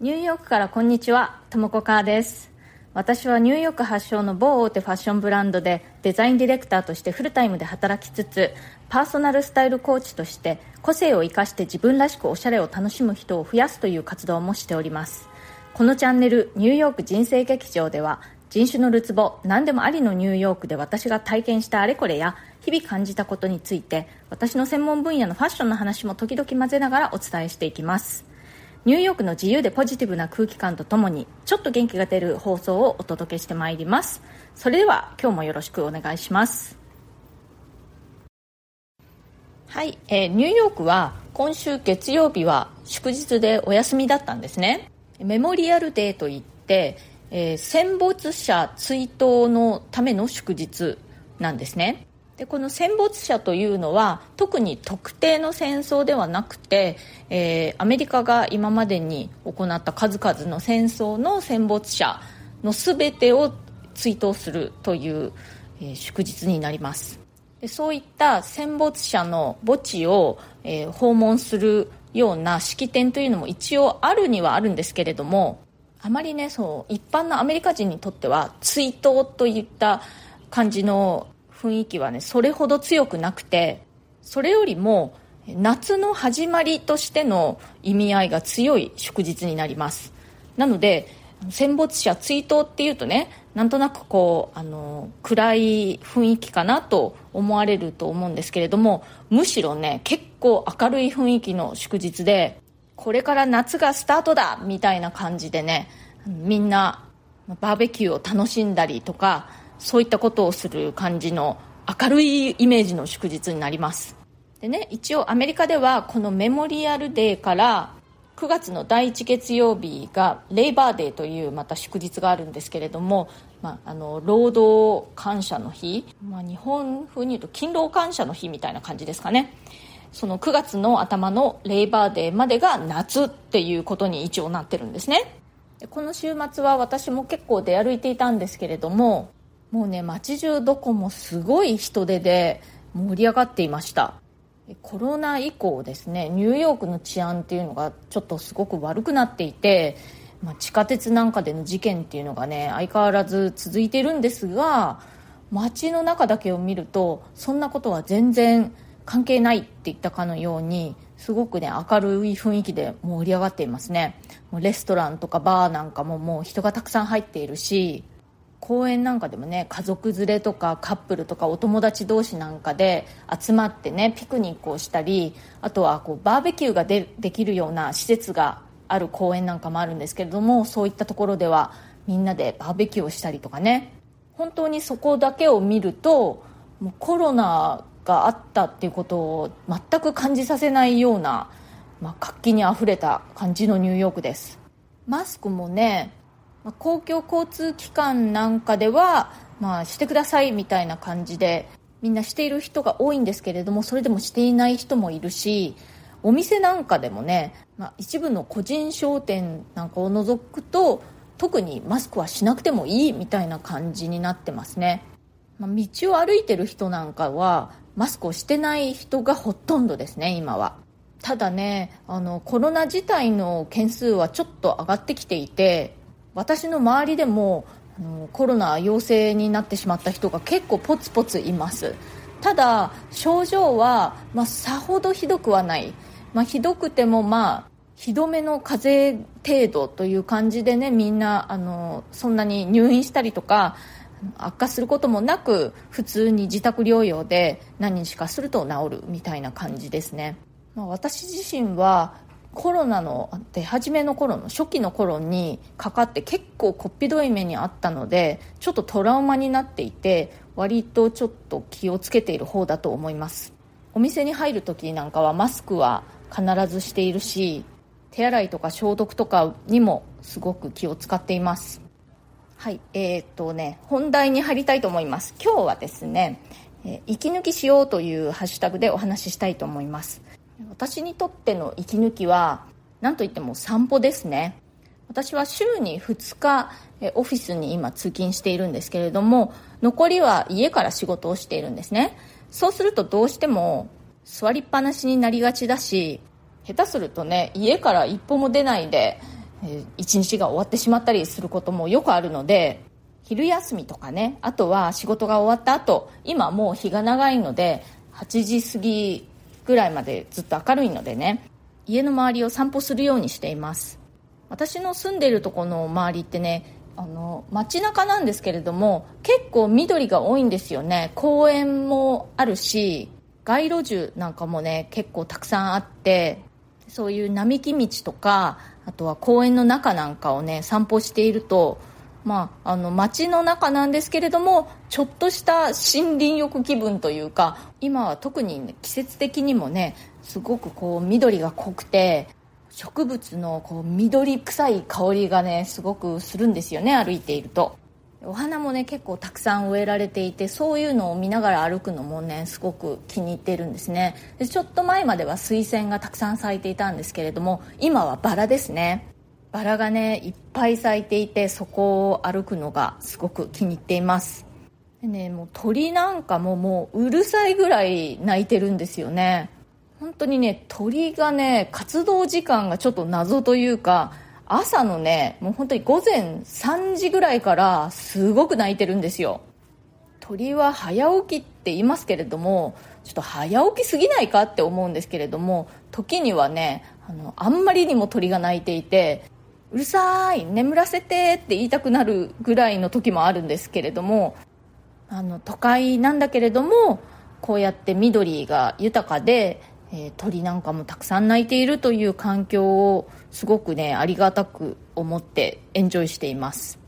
ニューヨークからこんにちは、ともこかーです。私はニューヨーク発祥の某大手ファッションブランドでデザインディレクターとしてフルタイムで働きつつ、パーソナルスタイルコーチとして個性を生かして自分らしくおしゃれを楽しむ人を増やすという活動もしております。このチャンネル、ニューヨーク人生劇場では、人種のるつぼ、何でもありのニューヨークで私が体験したあれこれや、日々感じたことについて、私の専門分野のファッションの話も時々混ぜながらお伝えしていきます。ニューヨークの自由でポジティブな空気感とともにちょっと元気が出る放送をお届けしてまいります。それでは今日もよろしくお願いします。はい、えーニューヨークは今週月曜日は祝日でお休みだったんですね。メモリアルデーといって、えー戦没者追悼のための祝日なんですね。でこの戦没者というのは特に特定の戦争ではなくて、えーアメリカが今までに行った数々の戦争の戦没者の全てを追悼するという、えー祝日になります。でそういった戦没者の墓地を、えー訪問するような式典というのも一応あるにはあるんですけれどもあまりねそう一般のアメリカ人にとっては追悼といった感じの雰囲気はねそれほど強くなくてそれよりも夏の始まりとしての意味合いが強い祝日になります。なので戦没者追悼っていうとねなんとなくこうあの暗い雰囲気かなと思われると思うんですけれどもむしろね結構明るい雰囲気の祝日でこれから夏がスタートだみたいな感じでねみんなバーベキューを楽しんだりとかそういったことをする感じの明るいイメージの祝日になります。でね一応アメリカではこのメモリアルデーから9月の第1月曜日がレイバーデーというまた祝日があるんですけれども、まあ、あの労働感謝の日、まあ、日本風に言うと勤労感謝の日みたいな感じですかね。その9月の頭のレイバーデーまでが夏っていうことに一応なってるんですね。この週末は私も結構出歩いていたんですけれどももうね街中どこもすごい人出で盛り上がっていました。コロナ以降ですねニューヨークの治安っていうのがちょっとすごく悪くなっていて、まあ、地下鉄なんかでの事件っていうのがね相変わらず続いてるんですが街の中だけを見るとそんなことは全然関係ないって言ったかのようにすごくね明るい雰囲気で盛り上がっていますね。レストランとかバーなんかももう人がたくさん入っているし公園なんかでもね家族連れとかカップルとかお友達同士なんかで集まってねピクニックをしたりあとはこうバーベキューがでできるような施設がある公園なんかもあるんですけれどもそういったところではみんなでバーベキューをしたりとかね。本当にそこだけを見るともうコロナがあったっていうことを全く感じさせないような、まあ、活気にあふれた感じのニューヨークです。マスクもねまあ公共交通機関なんかでは、まあ、してくださいみたいな感じでみんなしている人が多いんですけれどもそれでもしていない人もいるしお店なんかでもね、まあ、一部の個人商店なんかを除くと特にマスクはしなくてもいいみたいな感じになってますね、まあ、道を歩いてる人なんかはマスクをしてない人がほとんどですね今は。ただねあのコロナ自体の件数はちょっと上がってきていて私の周りでもあのコロナ陽性になってしまった人が結構ポツポツいます。ただ症状は、まあ、さほどひどくはない、まあ、ひどくてもまあひどめの風邪程度という感じでねみんなあのそんなに入院したりとか悪化することもなく普通に自宅療養で何日かすると治るみたいな感じですね、まあ、私自身はコロナの出始めの頃の初期の頃にかかって結構こっぴどい目にあったのでちょっとトラウマになっていて割とちょっと気をつけている方だと思います。お店に入る時なんかはマスクは必ずしているし手洗いとか消毒とかにもすごく気を使っています。はいえー、っとね本題に入りたいと思います。今日はですね、息抜きしようというハッシュタグでお話ししたいと思います。私にとっての息抜きは何といっても散歩ですね。私は週に2日オフィスに今通勤しているんですけれども残りは家から仕事をしているんですね。そうするとどうしても座りっぱなしになりがちだし下手するとね家から一歩も出ないで、一日が終わってしまったりすることもよくあるので昼休みとかねあとは仕事が終わった後今もう日が長いので8時過ぎぐらいまでずっと明るいのでね家の周りを散歩するようにしています。私の住んでるとこの周りってねあの街中なんですけれども結構緑が多いんですよね。公園もあるし街路樹なんかもね結構たくさんあってそういう並木道とかあとは公園の中なんかをね散歩しているとまあ、あの街の中なんですけれどもちょっとした森林浴気分というか今は特に、ね、季節的にもねすごくこう緑が濃くて植物のこう緑臭い香りがねすごくするんですよね歩いていると。お花もね結構たくさん植えられていてそういうのを見ながら歩くのもねすごく気に入っているんですね。でちょっと前までは水仙がたくさん咲いていたんですけれども今はバラですね。バラがねいっぱい咲いていてそこを歩くのがすごく気に入っています。でねもう鳥なんかももううるさいぐらい鳴いてるんですよね。本当にね鳥がね活動時間がちょっと謎というか朝のねもう本当に午前3時ぐらいからすごく鳴いてるんですよ。鳥は早起きって言いますけれどもちょっと早起きすぎないかって思うんですけれども時にはねあのあんまりにも鳥が鳴いていてうるさい眠らせてって言いたくなるぐらいの時もあるんですけれどもあの都会なんだけれどもこうやって緑が豊かでえー、鳥なんかもたくさん鳴いているという環境をすごくねありがたく思ってエンジョイしています。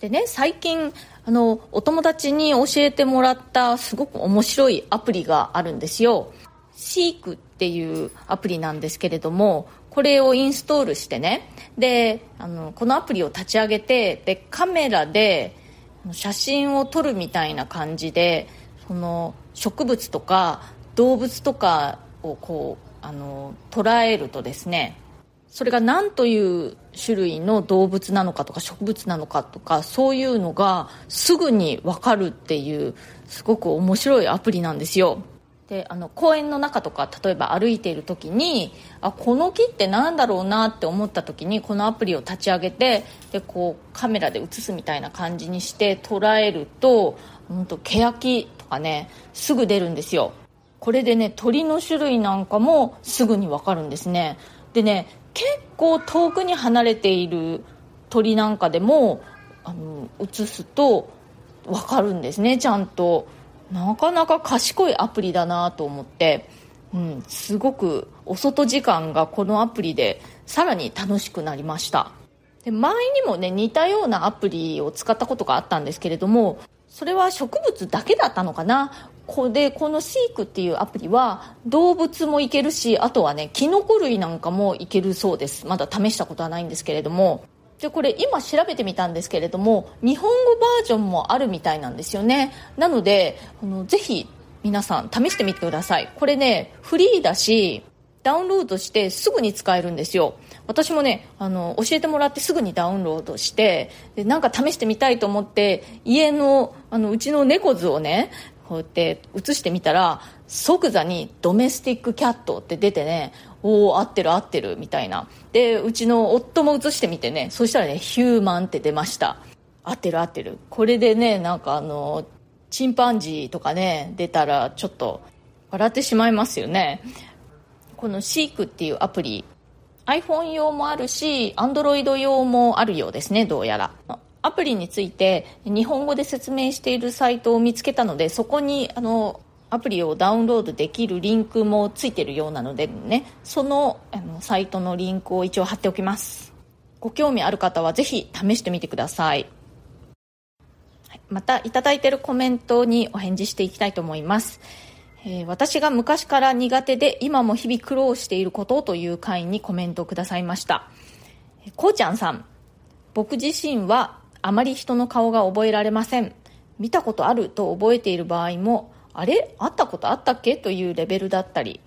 でね最近あのお友達に教えてもらったすごく面白いアプリがあるんですよ。シークっていうアプリなんですけれどもこれをインストールしてね。であのこのアプリを立ち上げてでカメラで写真を撮るみたいな感じでその植物とか動物とかをこうあの捉えるとですねそれが何という種類の動物なのかとか植物なのかとかそういうのがすぐに分かるっていうすごく面白いアプリなんですよ。であの公園の中とか例えば歩いている時にあこの木って何だろうなって思った時にこのアプリを立ち上げてでこうカメラで写すみたいな感じにして捉えると本当欅とかねすぐ出るんですよ。これでね鳥の種類なんかもすぐに分かるんですね。でね結構遠くに離れている鳥なんかでもあの映すと分かるんですねちゃんと。なかなか賢いアプリだなと思って、うん、すごくお外時間がこのアプリでさらに楽しくなりました。で前にもね似たようなアプリを使ったことがあったんですけれどもそれは植物だけだったのかな？こでこのシークっていうアプリは動物もいけるしあとはねキノコ類なんかもいけるそうです。まだ試したことはないんですけれどもでこれ今調べてみたんですけれども日本語バージョンもあるみたいなんですよね。なのであのぜひ皆さん試してみてください。これねフリーだしダウンロードしてすぐに使えるんですよ。私もねあの教えてもらってすぐにダウンロードしてでなんか試してみたいと思って家のあのうちの猫図をねこうやって映してみたら即座に「ドメスティックキャット」って出てねおお合ってる合ってるみたいな。でうちの夫も映してみてねそしたらね「ヒューマン」って出ました。合ってる合ってる。これでねなんかあのチンパンジーとかね出たらちょっと笑ってしまいますよね。このシークっていうアプリ。iPhone 用もあるし Android 用もあるようですねどうやら。アプリについて日本語で説明しているサイトを見つけたのでそこにあのアプリをダウンロードできるリンクもついてるようなのでね。そのあのサイトのリンクを一応貼っておきます。ご興味ある方はぜひ試してみてください。またいただいているコメントにお返事していきたいと思います、えー、私が昔から苦手で今も日々苦労していることという回にコメントをくださいました。こうちゃんさん。僕自身はあまり人の顔が覚えられません。見たことあると覚えている場合もあれ？会ったことあったっけ？というレベルだったり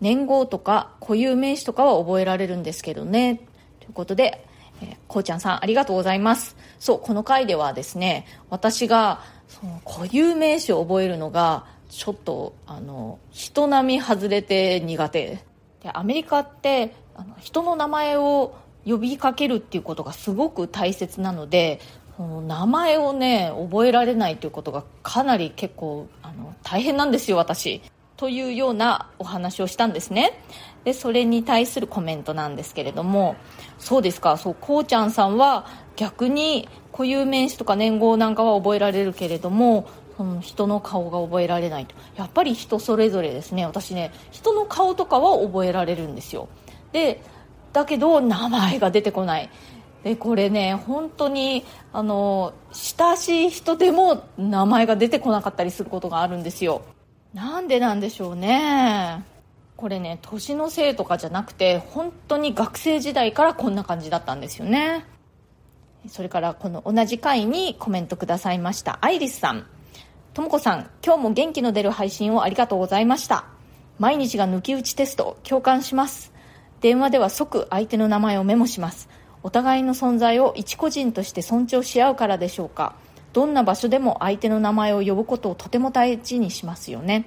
年号とか固有名詞とかは覚えられるんですけどね。ということで、えー、こうちゃんさんありがとうございます。そうこの回ではですね私がその固有名詞を覚えるのがちょっとあの人並み外れて苦手。でアメリカってあの人の名前を呼びかけるっていうことがすごく大切なので名前をね覚えられないということがかなり結構あの大変なんですよ私。というようなお話をしたんですね。でそれに対するコメントなんですけれどもそうですか。そうこうちゃんさんは逆に固有名詞とか年号なんかは覚えられるけれどもその人の顔が覚えられないと。やっぱり人それぞれですね。私ね人の顔とかは覚えられるんですよ。でだけど名前が出てこない。でこれね本当にあの親しい人でも名前が出てこなかったりすることがあるんですよ。なんでなんでしょうね。これね年のせいとかじゃなくて本当に学生時代からこんな感じだったんですよね。それからこの同じ回にコメントくださいましたアイリスさん。ともこさん今日も元気の出る配信をありがとうございました。毎日が抜き打ちテスト共感します。電話では即相手の名前をメモします。お互いの存在を一個人として尊重し合うからでしょうか。どんな場所でも相手の名前を呼ぶことをとても大事にしますよね。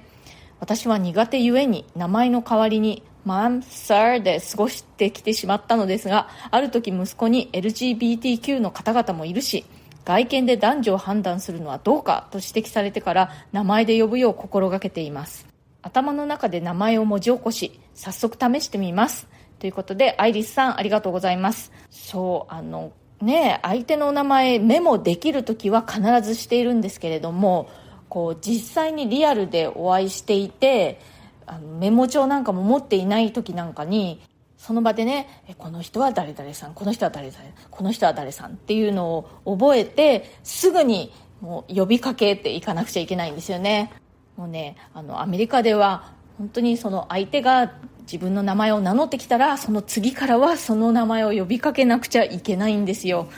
私は苦手ゆえに名前の代わりに「マン・サー」で過ごしてきてしまったのですがある時息子に LGBTQ の方々もいるし外見で男女を判断するのはどうかと指摘されてから名前で呼ぶよう心がけています。頭の中で名前を文字起こし早速試してみます。ということでアイリスさんありがとうございます。そうあのね、相手のお名前メモできる時は必ずしているんですけれどもこう実際にリアルでお会いしていてあのメモ帳なんかも持っていない時なんかにその場でねこの人は誰々さんこの人は誰々この人は誰さんっていうのを覚えてすぐにもう呼びかけていかなくちゃいけないんですよね。もうねあのアメリカでは本当にその相手が自分の名前を名乗ってきたらその次からはその名前を呼びかけなくちゃいけないんですよ。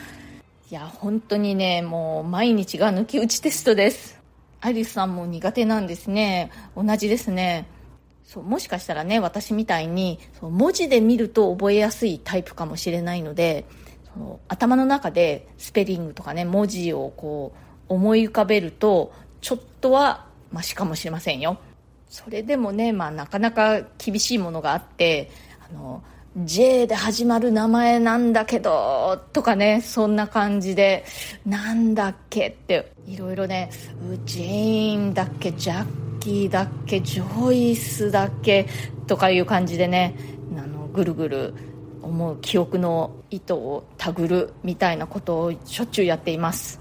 いや本当にねもう毎日が抜き打ちテストです。アイリスさんも苦手なんですね。同じですね。そうもしかしたらね私みたいにそう文字で見ると覚えやすいタイプかもしれないのでその頭の中でスペリングとかね文字をこう思い浮かべるとちょっとはマシかもしれませんよ。それでもね、まあ、なかなか厳しいものがあってあの J で始まる名前なんだけどとかねそんな感じでなんだっけっていろいろねジェーンだっけジャッキーだっけジョイスだっけとかいう感じでねあのぐるぐる思う記憶の糸をたぐるみたいなことをしょっちゅうやっています。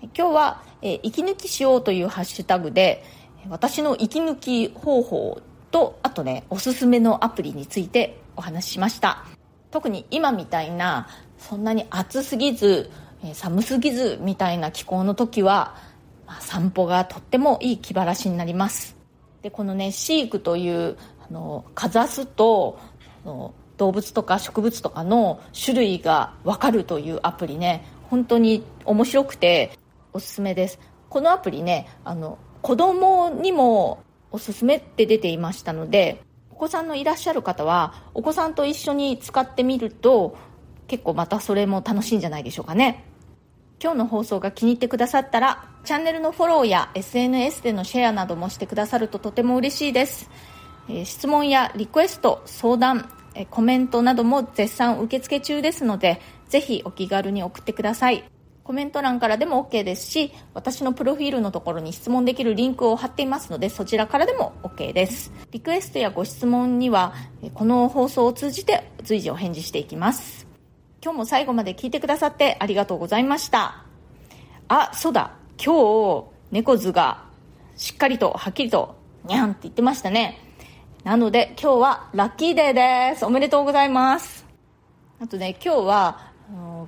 今日は、え、息抜きしようというハッシュタグで私の息抜き方法とあとねおすすめのアプリについてお話ししました。特に今みたいなそんなに暑すぎず寒すぎずみたいな気候の時は、あ、散歩がとってもいい気晴らしになります。でこのねシークというあのかざすと動物とか植物とかの種類が分かるというアプリね本当に面白くておすすめです。このアプリねあの子供にもおすすめって出ていましたのでお子さんのいらっしゃる方はお子さんと一緒に使ってみると結構またそれも楽しいんじゃないでしょうかね。今日の放送が気に入ってくださったらチャンネルのフォローや SNS でのシェアなどもしてくださるととても嬉しいです、え、質問やリクエスト相談、え、コメントなども絶賛受付中ですのでぜひお気軽に送ってください。コメント欄からでも OK ですし、私のプロフィールのところに質問できるリンクを貼っていますので、そちらからでも OK です。リクエストやご質問には、この放送を通じて随時お返事していきます。今日も最後まで聞いてくださってありがとうございました。あ、そうだ。今日、猫図がしっかりとはっきりとにゃんって言ってましたね。なので今日はラッキーデーです。おめでとうございます。あとね、今日は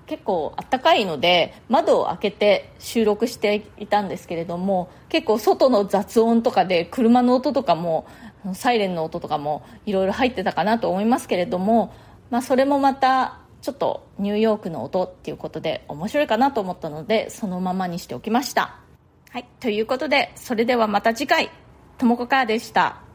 結構あったかいので窓を開けて収録していたんですけれども結構外の雑音とかで車の音とかもサイレンの音とかもいろいろ入ってたかなと思いますけれども、まあ、それもまたちょっとニューヨークの音っていうことで面白いかなと思ったのでそのままにしておきました。はいということでそれではまた次回。ともこかーでした。